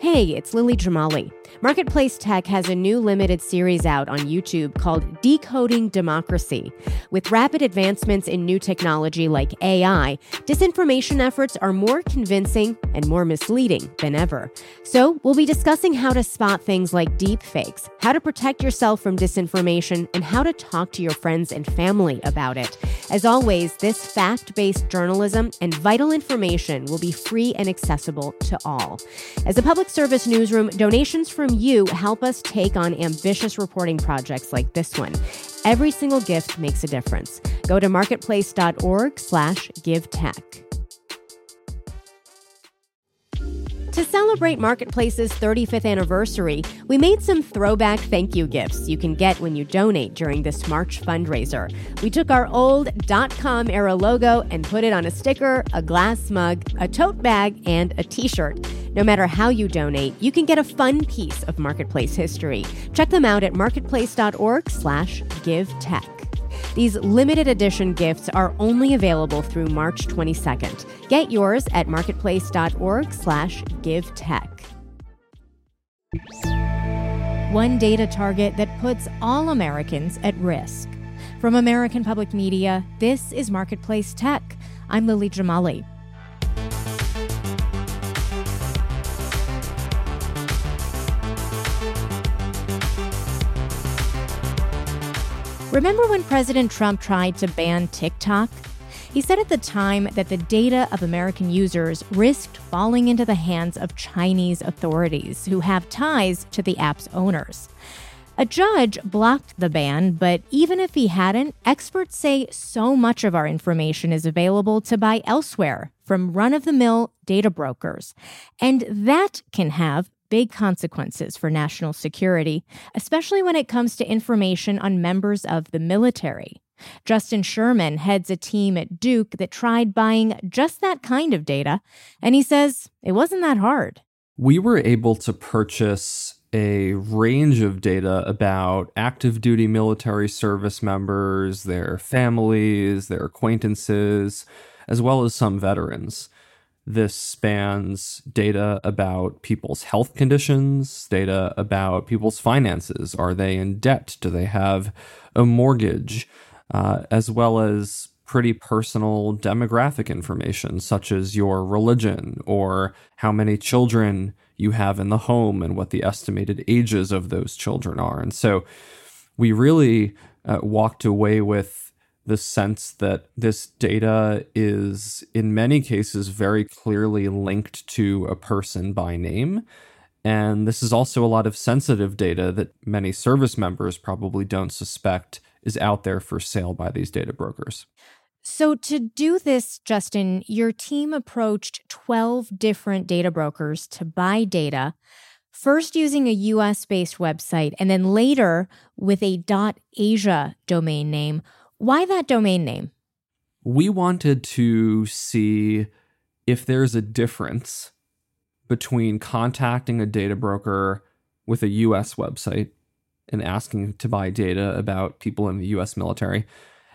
Hey, it's Lily Jamali. Marketplace Tech has a new limited series out on YouTube called Decoding Democracy. With rapid advancements in new technology like AI, disinformation efforts are more convincing and more misleading than ever. So, we'll be discussing how to spot things like deep fakes, how to protect yourself from disinformation, and how to talk to your friends and family about it. As always, this fact based journalism and vital information will be free and accessible to all. As a public service newsroom, donations from you help us take on ambitious reporting projects like this one. Every single gift makes a difference. Go to marketplace.org slash give tech. To celebrate Marketplace's 35th anniversary, we made some throwback thank you gifts you can get when you donate during this March fundraiser. We took our old dot .com era logo and put it on a sticker, a glass mug, a tote bag, and a t-shirt. No matter how you donate, you can get a fun piece of Marketplace history. Check them out at marketplace.org/givetech. These limited edition gifts are only available through March 22nd. Get yours at marketplace.org/givetech. One data target that puts all Americans at risk. From American Public Media, this is Marketplace Tech. I'm Lily Jamali. Remember when President Trump tried to ban TikTok? He said at the time that the data of American users risked falling into the hands of Chinese authorities who have ties to the app's owners. A judge blocked the ban, but even if he hadn't, experts say so much of our information is available to buy elsewhere from run of the mill data brokers. And that can have big consequences for national security, especially when it comes to information on members of the military. Justin Sherman heads a team at Duke that tried buying just that kind of data, and he says it wasn't that hard. We were able to purchase a range of data about active duty military service members, their families, their acquaintances, as well as some veterans. This spans data about people's health conditions, data about people's finances. Are they in debt? Do they have a mortgage? Uh, as well as pretty personal demographic information, such as your religion or how many children you have in the home and what the estimated ages of those children are. And so we really uh, walked away with the sense that this data is, in many cases, very clearly linked to a person by name. And this is also a lot of sensitive data that many service members probably don't suspect is out there for sale by these data brokers. So, to do this, Justin, your team approached 12 different data brokers to buy data, first using a US based website and then later with a .asia domain name. Why that domain name? We wanted to see if there's a difference between contacting a data broker with a US website and asking to buy data about people in the US military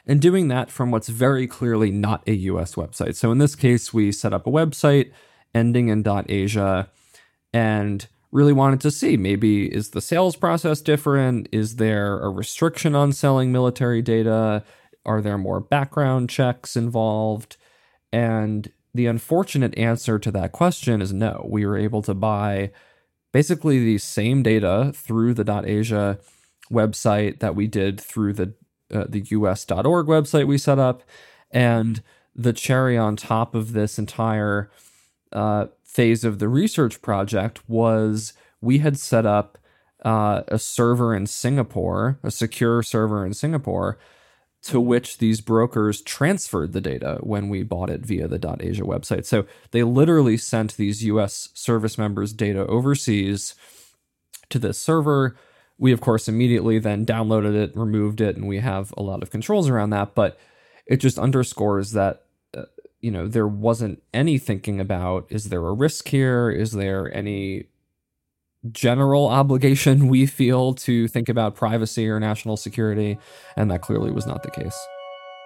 and doing that from what's very clearly not a US website. So in this case, we set up a website ending in .asia and really wanted to see maybe is the sales process different? Is there a restriction on selling military data? Are there more background checks involved? And the unfortunate answer to that question is no. We were able to buy basically the same data through the .asia website that we did through the uh, the us.org website we set up and the cherry on top of this entire uh, phase of the research project was we had set up uh, a server in Singapore, a secure server in Singapore, to which these brokers transferred the data when we bought it via the .asia website. So they literally sent these US service members data overseas to this server. We of course immediately then downloaded it, removed it, and we have a lot of controls around that, but it just underscores that you know, there wasn't any thinking about is there a risk here? Is there any general obligation we feel to think about privacy or national security? And that clearly was not the case.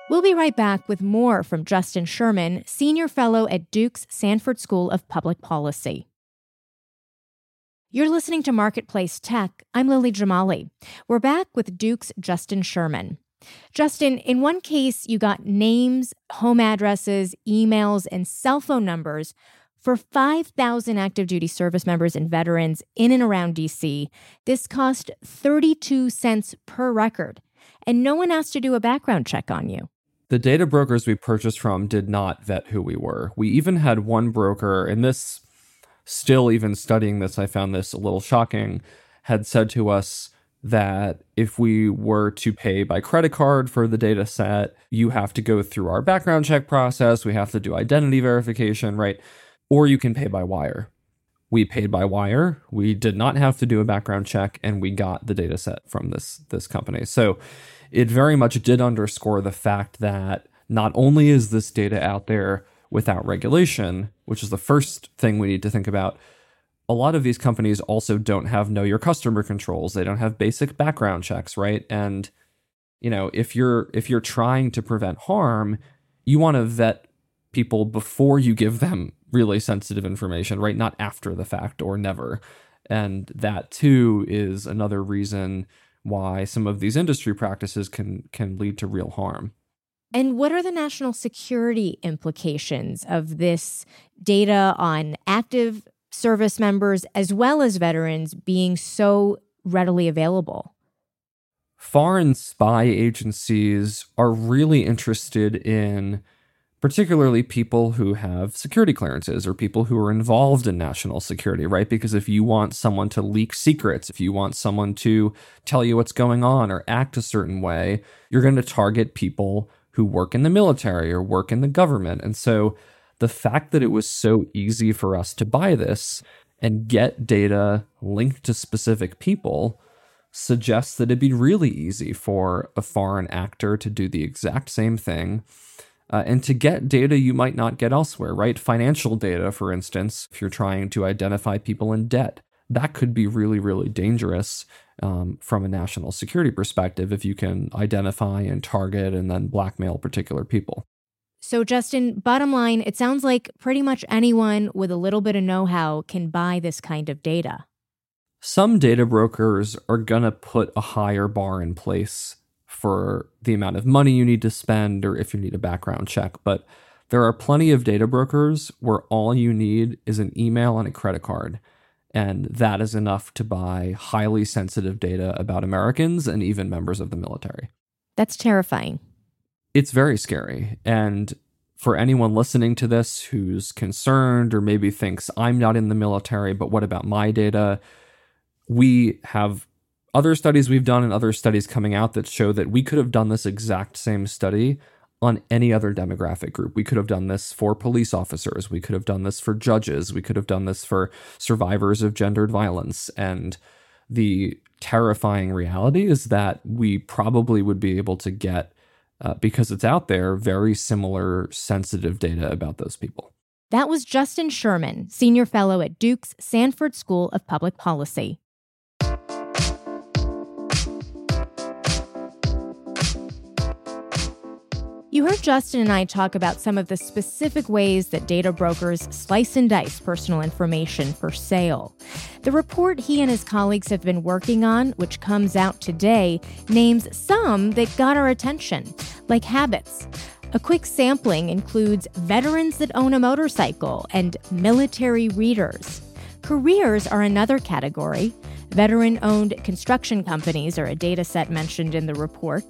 We'll be right back with more from Justin Sherman, Senior Fellow at Duke's Sanford School of Public Policy. You're listening to Marketplace Tech. I'm Lily Jamali. We're back with Duke's Justin Sherman. Justin, in one case, you got names, home addresses, emails, and cell phone numbers for 5,000 active duty service members and veterans in and around DC. This cost 32 cents per record, and no one asked to do a background check on you. The data brokers we purchased from did not vet who we were. We even had one broker, and this still even studying this, I found this a little shocking, had said to us that if we were to pay by credit card for the data set, you have to go through our background check process. We have to do identity verification, right? Or you can pay by wire. We paid by wire. We did not have to do a background check, and we got the data set from this this company. So it very much did underscore the fact that not only is this data out there without regulation, which is the first thing we need to think about. A lot of these companies also don't have know your customer controls. They don't have basic background checks, right? And you know, if you're if you're trying to prevent harm, you want to vet people before you give them really sensitive information, right? Not after the fact or never. And that too is another reason why some of these industry practices can can lead to real harm. And what are the national security implications of this data on active service members as well as veterans being so readily available? Foreign spy agencies are really interested in particularly people who have security clearances or people who are involved in national security, right? Because if you want someone to leak secrets, if you want someone to tell you what's going on or act a certain way, you're going to target people who work in the military or work in the government. And so the fact that it was so easy for us to buy this and get data linked to specific people suggests that it'd be really easy for a foreign actor to do the exact same thing uh, and to get data you might not get elsewhere, right? Financial data, for instance, if you're trying to identify people in debt, that could be really, really dangerous um, from a national security perspective if you can identify and target and then blackmail particular people. So, Justin, bottom line, it sounds like pretty much anyone with a little bit of know how can buy this kind of data. Some data brokers are going to put a higher bar in place for the amount of money you need to spend or if you need a background check. But there are plenty of data brokers where all you need is an email and a credit card. And that is enough to buy highly sensitive data about Americans and even members of the military. That's terrifying. It's very scary. And for anyone listening to this who's concerned or maybe thinks, I'm not in the military, but what about my data? We have other studies we've done and other studies coming out that show that we could have done this exact same study on any other demographic group. We could have done this for police officers. We could have done this for judges. We could have done this for survivors of gendered violence. And the terrifying reality is that we probably would be able to get, uh, because it's out there, very similar sensitive data about those people. That was Justin Sherman, Senior Fellow at Duke's Sanford School of Public Policy. You heard Justin and I talk about some of the specific ways that data brokers slice and dice personal information for sale. The report he and his colleagues have been working on, which comes out today, names some that got our attention, like habits. A quick sampling includes veterans that own a motorcycle and military readers. Careers are another category. Veteran owned construction companies are a data set mentioned in the report.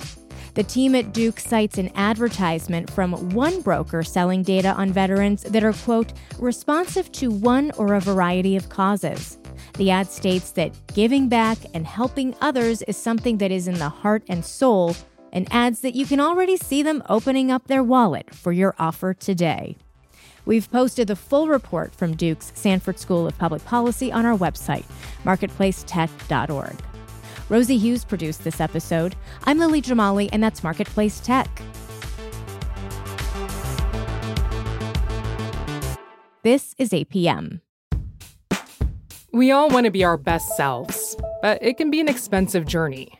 The team at Duke cites an advertisement from one broker selling data on veterans that are, quote, responsive to one or a variety of causes. The ad states that giving back and helping others is something that is in the heart and soul, and adds that you can already see them opening up their wallet for your offer today. We've posted the full report from Duke's Sanford School of Public Policy on our website, marketplacetech.org. Rosie Hughes produced this episode. I'm Lily Jamali, and that's Marketplace Tech. This is APM. We all want to be our best selves, but it can be an expensive journey.